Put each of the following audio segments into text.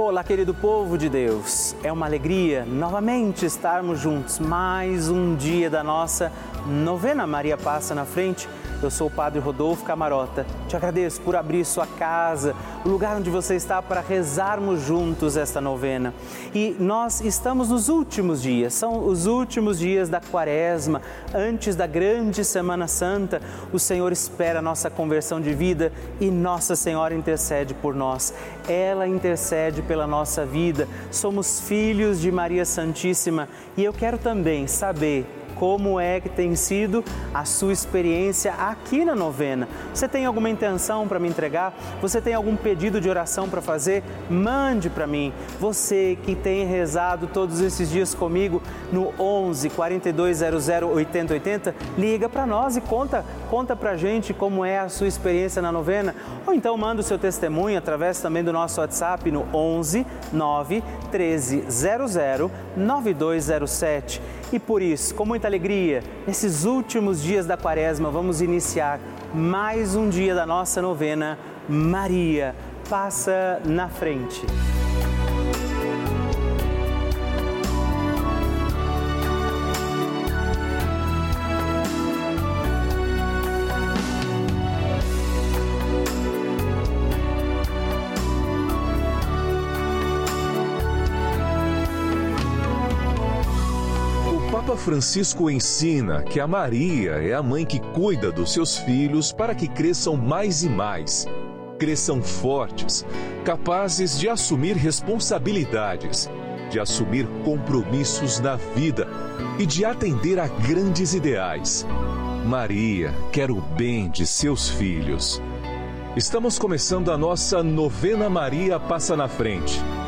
Olá, querido povo de Deus. É uma alegria novamente estarmos juntos. Mais um dia da nossa novena Maria Passa na Frente eu sou o Padre Rodolfo Camarota. Te agradeço por abrir sua casa, o lugar onde você está para rezarmos juntos esta novena. E nós estamos nos últimos dias, são os últimos dias da Quaresma, antes da grande Semana Santa. O Senhor espera a nossa conversão de vida e Nossa Senhora intercede por nós. Ela intercede pela nossa vida. Somos filhos de Maria Santíssima e eu quero também saber como é que tem sido a sua experiência aqui na novena. Você tem alguma intenção para me entregar? Você tem algum pedido de oração para fazer? Mande para mim. Você que tem rezado todos esses dias comigo no 11 4200 8080, liga para nós e conta, conta pra gente como é a sua experiência na novena, ou então manda o seu testemunho através também do nosso WhatsApp no 11 9 13 00 9207. E por isso, com muita alegria, nesses últimos dias da quaresma, vamos iniciar mais um dia da nossa novena. Maria, passa na frente. Francisco ensina que a Maria é a mãe que cuida dos seus filhos para que cresçam mais e mais, cresçam fortes, capazes de assumir responsabilidades, de assumir compromissos na vida e de atender a grandes ideais. Maria quer o bem de seus filhos. Estamos começando a nossa novena Maria Passa na Frente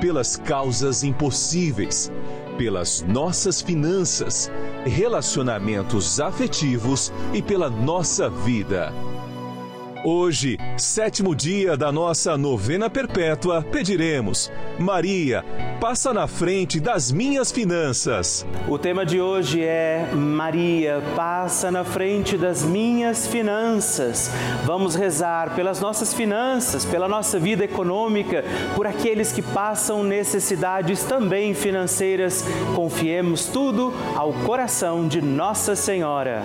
pelas causas impossíveis, pelas nossas finanças, relacionamentos afetivos e pela nossa vida. Hoje, sétimo dia da nossa novena perpétua, pediremos: Maria, passa na frente das minhas finanças. O tema de hoje é Maria, passa na frente das minhas finanças. Vamos rezar pelas nossas finanças, pela nossa vida econômica, por aqueles que passam necessidades também financeiras. Confiemos tudo ao coração de Nossa Senhora.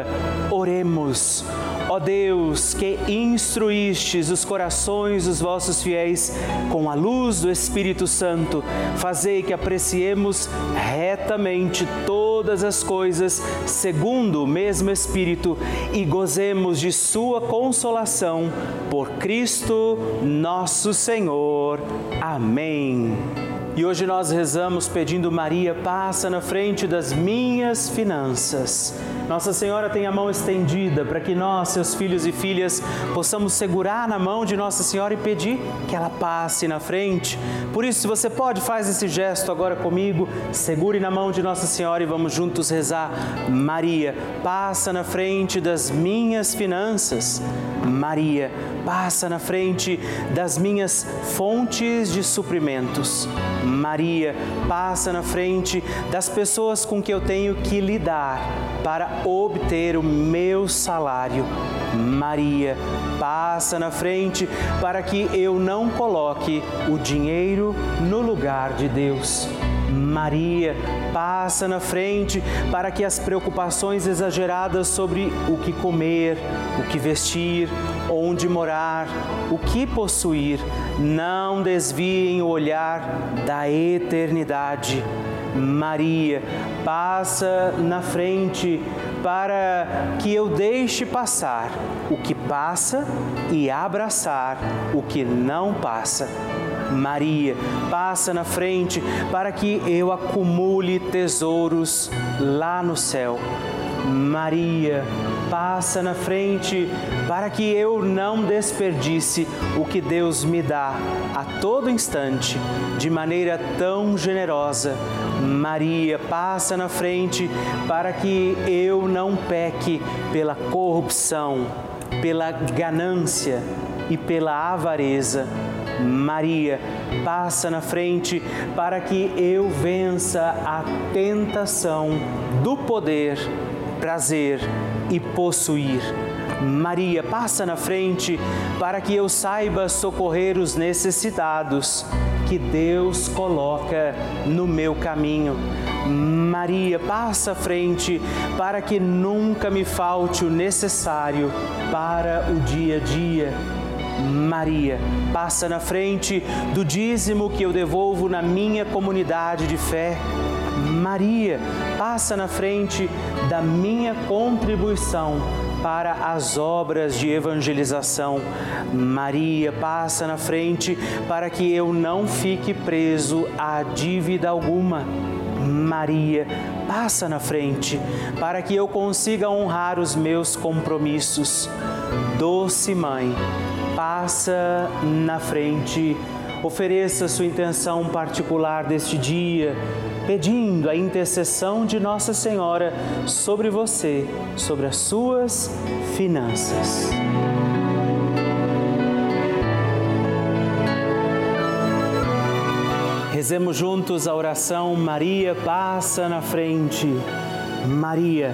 Oremos. Ó Deus, que instruístes os corações dos vossos fiéis com a luz do Espírito Santo, fazei que apreciemos retamente todas as coisas segundo o mesmo Espírito e gozemos de Sua consolação por Cristo nosso Senhor. Amém. E hoje nós rezamos pedindo Maria, passa na frente das minhas finanças. Nossa Senhora tem a mão estendida para que nós, seus filhos e filhas, possamos segurar na mão de Nossa Senhora e pedir que ela passe na frente. Por isso, se você pode, faz esse gesto agora comigo, segure na mão de Nossa Senhora e vamos juntos rezar. Maria, passa na frente das minhas finanças. Maria, passa na frente das minhas fontes de suprimentos. Maria, passa na frente das pessoas com que eu tenho que lidar para obter o meu salário. Maria, passa na frente para que eu não coloque o dinheiro no lugar de Deus. Maria, passa na frente para que as preocupações exageradas sobre o que comer, o que vestir, onde morar, o que possuir, não desviem o olhar da eternidade. Maria, passa na frente para que eu deixe passar o que passa e abraçar o que não passa. Maria, passa na frente para que eu acumule tesouros lá no céu. Maria, passa na frente para que eu não desperdice o que Deus me dá a todo instante, de maneira tão generosa. Maria, passa na frente para que eu não peque pela corrupção, pela ganância e pela avareza Maria, passa na frente para que eu vença a tentação do poder, prazer e possuir. Maria, passa na frente para que eu saiba socorrer os necessitados que Deus coloca no meu caminho. Maria, passa à frente para que nunca me falte o necessário para o dia a dia Maria, passa na frente do dízimo que eu devolvo na minha comunidade de fé. Maria, passa na frente da minha contribuição para as obras de evangelização. Maria passa na frente para que eu não fique preso a dívida alguma. Maria passa na frente para que eu consiga honrar os meus compromissos. Doce Mãe, passa na frente, ofereça sua intenção particular deste dia, pedindo a intercessão de Nossa Senhora sobre você, sobre as suas finanças. Rezemos juntos a oração Maria passa na frente. Maria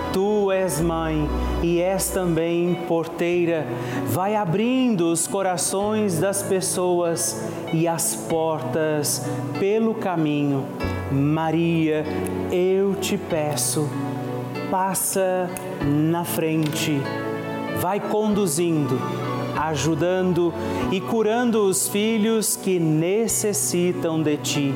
Tu és mãe e és também porteira. Vai abrindo os corações das pessoas e as portas pelo caminho. Maria, eu te peço, passa na frente, vai conduzindo, ajudando e curando os filhos que necessitam de ti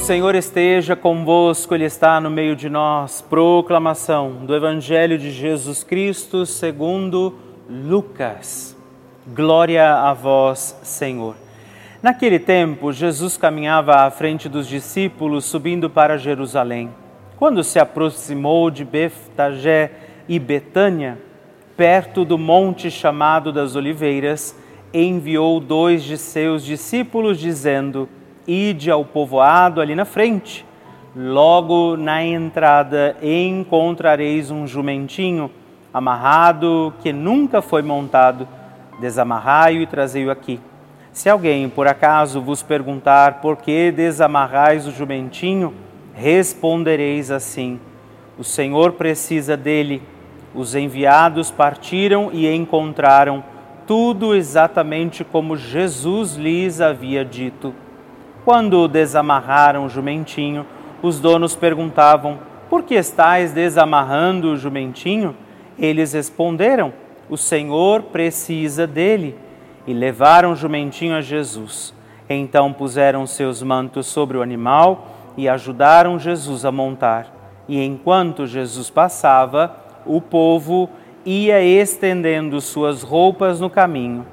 Senhor esteja convosco, Ele está no meio de nós. Proclamação do Evangelho de Jesus Cristo segundo Lucas. Glória a vós, Senhor. Naquele tempo, Jesus caminhava à frente dos discípulos, subindo para Jerusalém. Quando se aproximou de Betagé e Betânia, perto do monte chamado das Oliveiras, enviou dois de seus discípulos, dizendo: ide ao povoado ali na frente. Logo na entrada encontrareis um jumentinho amarrado que nunca foi montado. Desamarrai-o e trazei-o aqui. Se alguém por acaso vos perguntar por que desamarrais o jumentinho, respondereis assim: O Senhor precisa dele, Os enviados partiram e encontraram tudo exatamente como Jesus lhes havia dito. Quando desamarraram o jumentinho, os donos perguntavam: Por que estáis desamarrando o jumentinho? Eles responderam: O Senhor precisa dele. E levaram o jumentinho a Jesus. Então puseram seus mantos sobre o animal e ajudaram Jesus a montar. E enquanto Jesus passava, o povo ia estendendo suas roupas no caminho.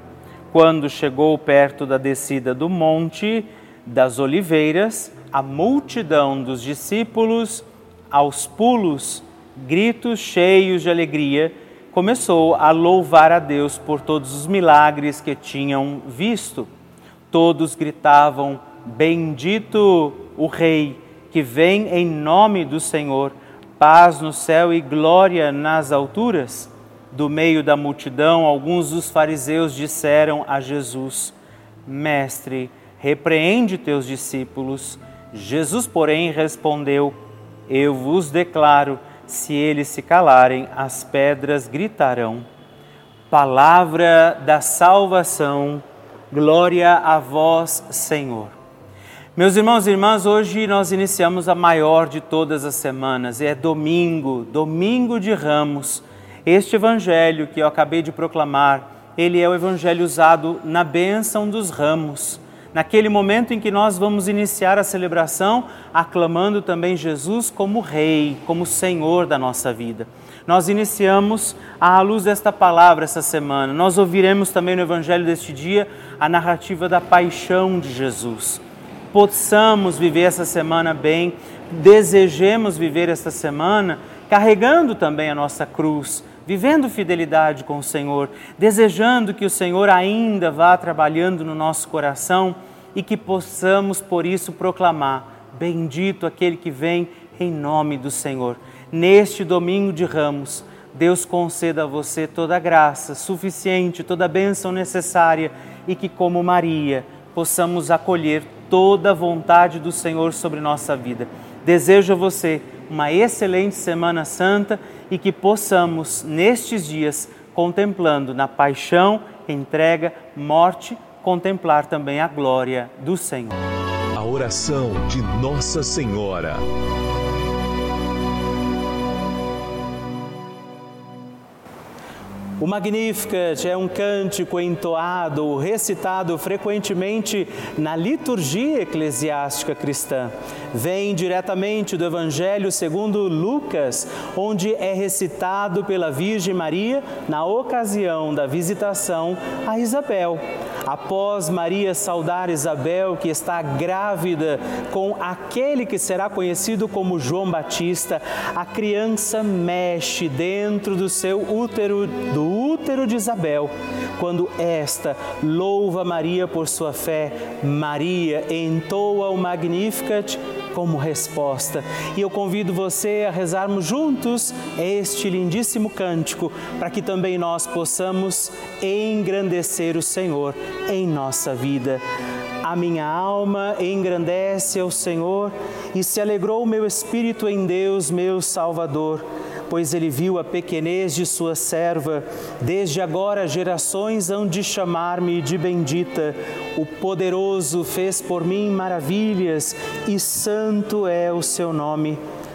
Quando chegou perto da descida do Monte das Oliveiras, a multidão dos discípulos, aos pulos, gritos cheios de alegria, começou a louvar a Deus por todos os milagres que tinham visto. Todos gritavam: Bendito o Rei que vem em nome do Senhor paz no céu e glória nas alturas. Do meio da multidão, alguns dos fariseus disseram a Jesus: Mestre, repreende teus discípulos. Jesus, porém, respondeu: Eu vos declaro, se eles se calarem, as pedras gritarão. Palavra da salvação, glória a vós, Senhor. Meus irmãos e irmãs, hoje nós iniciamos a maior de todas as semanas, é domingo, domingo de ramos. Este evangelho que eu acabei de proclamar, ele é o evangelho usado na bênção dos ramos. Naquele momento em que nós vamos iniciar a celebração, aclamando também Jesus como Rei, como Senhor da nossa vida. Nós iniciamos à luz desta palavra essa semana. Nós ouviremos também no evangelho deste dia a narrativa da paixão de Jesus possamos viver essa semana bem, desejemos viver esta semana carregando também a nossa cruz, vivendo fidelidade com o Senhor, desejando que o Senhor ainda vá trabalhando no nosso coração e que possamos por isso proclamar: Bendito aquele que vem em nome do Senhor. Neste domingo de ramos, Deus conceda a você toda a graça suficiente, toda a bênção necessária e que, como Maria, possamos acolher toda a vontade do Senhor sobre nossa vida. Desejo a você uma excelente Semana Santa e que possamos, nestes dias, contemplando na paixão, entrega, morte, contemplar também a glória do Senhor. A oração de Nossa Senhora. O Magnificat é um cântico entoado, recitado frequentemente na liturgia eclesiástica cristã. Vem diretamente do Evangelho segundo Lucas, onde é recitado pela Virgem Maria na ocasião da visitação a Isabel. Após Maria saudar Isabel, que está grávida com aquele que será conhecido como João Batista, a criança mexe dentro do seu útero, do útero de Isabel. Quando esta louva Maria por sua fé, Maria entoa o Magnificat como resposta. E eu convido você a rezarmos juntos este lindíssimo cântico, para que também nós possamos engrandecer o Senhor em nossa vida. A minha alma engrandece ao Senhor e se alegrou o meu espírito em Deus, meu Salvador pois ele viu a pequenez de sua serva. Desde agora gerações hão de chamar-me de bendita. O poderoso fez por mim maravilhas e santo é o seu nome.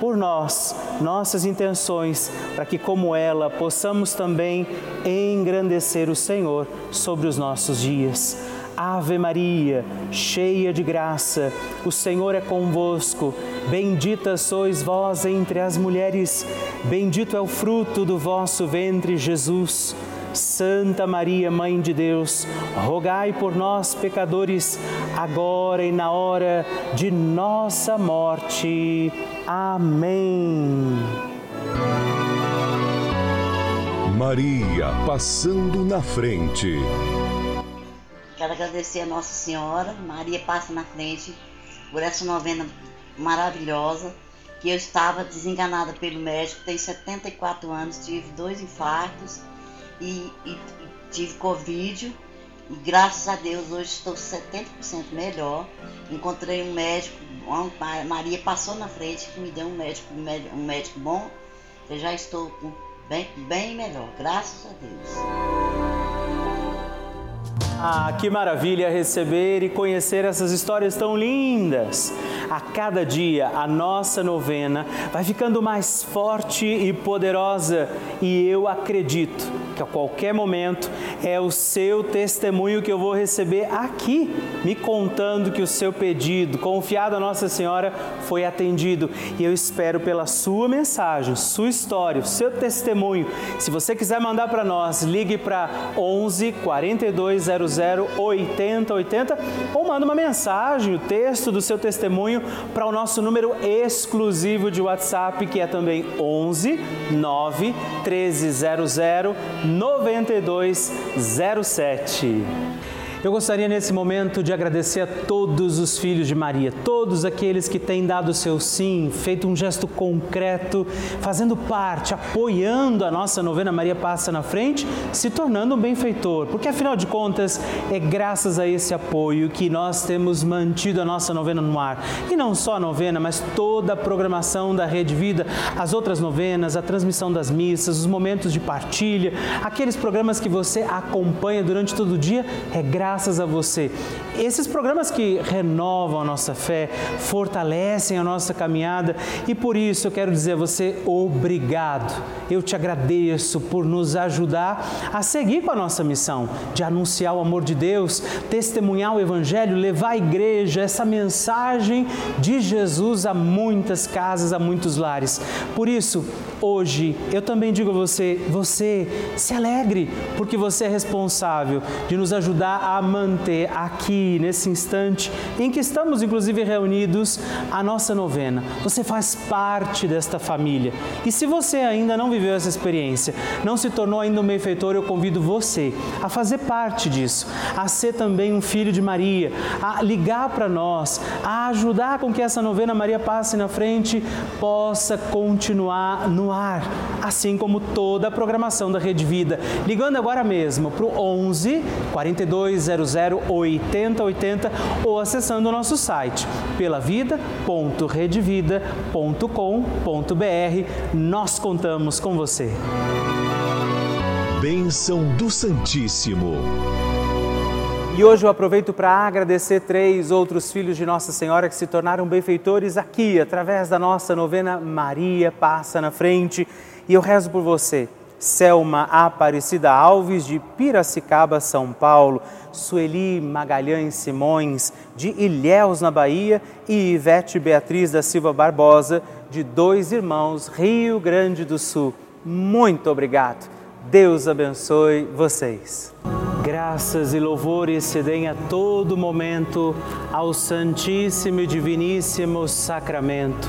por nós, nossas intenções, para que, como ela, possamos também engrandecer o Senhor sobre os nossos dias. Ave Maria, cheia de graça, o Senhor é convosco. Bendita sois vós entre as mulheres, bendito é o fruto do vosso ventre, Jesus. Santa Maria, Mãe de Deus, rogai por nós, pecadores, agora e na hora de nossa morte. Amém. Maria passando na frente. Quero agradecer a Nossa Senhora, Maria passa na frente, por essa novena maravilhosa, que eu estava desenganada pelo médico, tenho 74 anos, tive dois infartos e, e, tive Covid. E graças a Deus hoje estou 70% melhor. Encontrei um médico, Maria passou na frente que me deu um médico, um médico bom. Eu já estou bem, bem melhor, graças a Deus. Ah, que maravilha receber e conhecer essas histórias tão lindas. A cada dia a nossa novena vai ficando mais forte e poderosa e eu acredito que a qualquer momento é o seu testemunho que eu vou receber aqui, me contando que o seu pedido, confiado a Nossa Senhora, foi atendido. E eu espero pela sua mensagem, sua história, o seu testemunho. Se você quiser mandar para nós, ligue para 11 4200 8080 ou manda uma mensagem, o texto do seu testemunho para o nosso número exclusivo de WhatsApp, que é também 11 9 1300 9207. Eu gostaria nesse momento de agradecer a todos os filhos de Maria, todos aqueles que têm dado o seu sim, feito um gesto concreto, fazendo parte, apoiando a nossa novena Maria Passa na Frente, se tornando um benfeitor, porque afinal de contas é graças a esse apoio que nós temos mantido a nossa novena no ar. E não só a novena, mas toda a programação da Rede Vida, as outras novenas, a transmissão das missas, os momentos de partilha, aqueles programas que você acompanha durante todo o dia, é graças graças a você. Esses programas que renovam a nossa fé, fortalecem a nossa caminhada e por isso eu quero dizer a você obrigado. Eu te agradeço por nos ajudar a seguir com a nossa missão de anunciar o amor de Deus, testemunhar o Evangelho, levar à igreja essa mensagem de Jesus a muitas casas, a muitos lares. Por isso, hoje eu também digo a você: você se alegre, porque você é responsável de nos ajudar a manter aqui, nesse instante em que estamos, inclusive, reunidos, a nossa novena. Você faz parte desta família. E se você ainda não viveu essa experiência, não se tornou ainda um benfeitor, eu convido você a fazer parte disso, a ser também um filho de Maria, a ligar para nós, a ajudar com que essa novena Maria passe na frente possa continuar no ar, assim como toda a programação da Rede Vida. Ligando agora mesmo para o 11 42 8080 ou acessando o nosso site pelavida.redevida.com.br. Nós contamos com você. Bênção do Santíssimo. E hoje eu aproveito para agradecer três outros filhos de Nossa Senhora que se tornaram benfeitores aqui, através da nossa novena Maria Passa na Frente. E eu rezo por você. Selma Aparecida Alves, de Piracicaba, São Paulo, Sueli Magalhães Simões, de Ilhéus, na Bahia, e Ivete Beatriz da Silva Barbosa, de Dois Irmãos, Rio Grande do Sul. Muito obrigado. Deus abençoe vocês. Graças e louvores se deem a todo momento ao Santíssimo e Diviníssimo Sacramento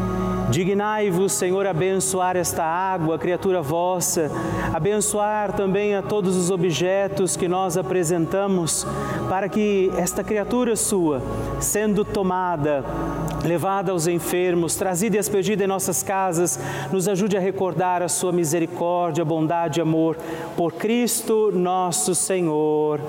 Dignai-vos, Senhor, abençoar esta água, criatura vossa, abençoar também a todos os objetos que nós apresentamos, para que esta criatura sua, sendo tomada, levada aos enfermos, trazida e expedida em nossas casas, nos ajude a recordar a sua misericórdia, bondade e amor. Por Cristo nosso Senhor.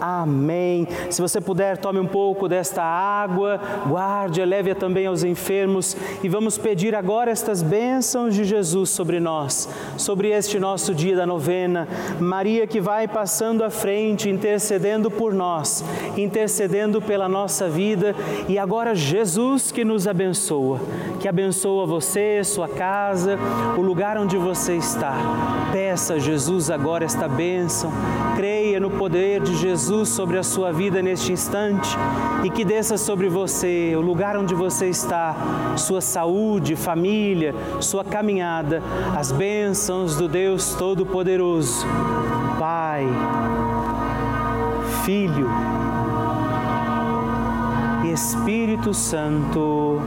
Amém. Se você puder, tome um pouco desta água, guarde, leve-a também aos enfermos e vamos pedir agora estas bênçãos de Jesus sobre nós, sobre este nosso dia da novena. Maria que vai passando à frente, intercedendo por nós, intercedendo pela nossa vida e agora Jesus que nos abençoa, que abençoa você, sua casa, o lugar onde você está. Peça a Jesus agora esta bênção, creia no poder de Jesus sobre a sua vida neste instante e que desça sobre você, o lugar onde você está, sua saúde, família, sua caminhada, as bênçãos do Deus Todo-Poderoso. Pai, Filho Espírito Santo.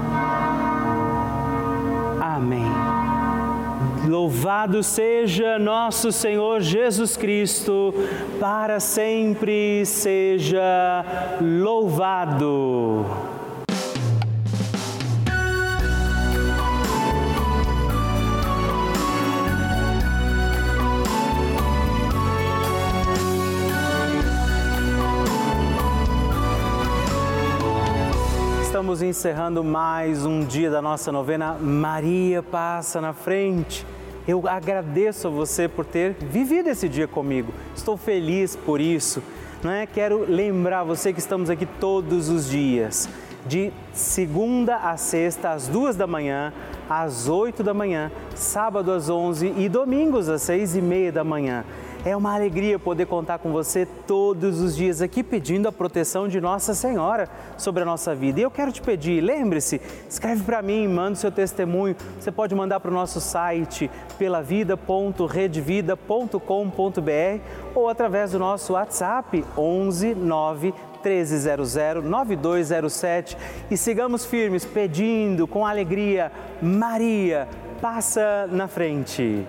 Amém. Louvado seja nosso Senhor Jesus Cristo, para sempre seja louvado. Estamos encerrando mais um dia da nossa novena Maria Passa na Frente. Eu agradeço a você por ter vivido esse dia comigo. Estou feliz por isso. Não é? Quero lembrar você que estamos aqui todos os dias, de segunda a sexta, às duas da manhã, às oito da manhã, sábado às onze e domingos às seis e meia da manhã. É uma alegria poder contar com você todos os dias aqui pedindo a proteção de Nossa Senhora sobre a nossa vida. E eu quero te pedir, lembre-se, escreve para mim, manda o seu testemunho. Você pode mandar para o nosso site pelavida.redvida.com.br ou através do nosso WhatsApp 11 9 1300 9207 e sigamos firmes pedindo com alegria, Maria, passa na frente.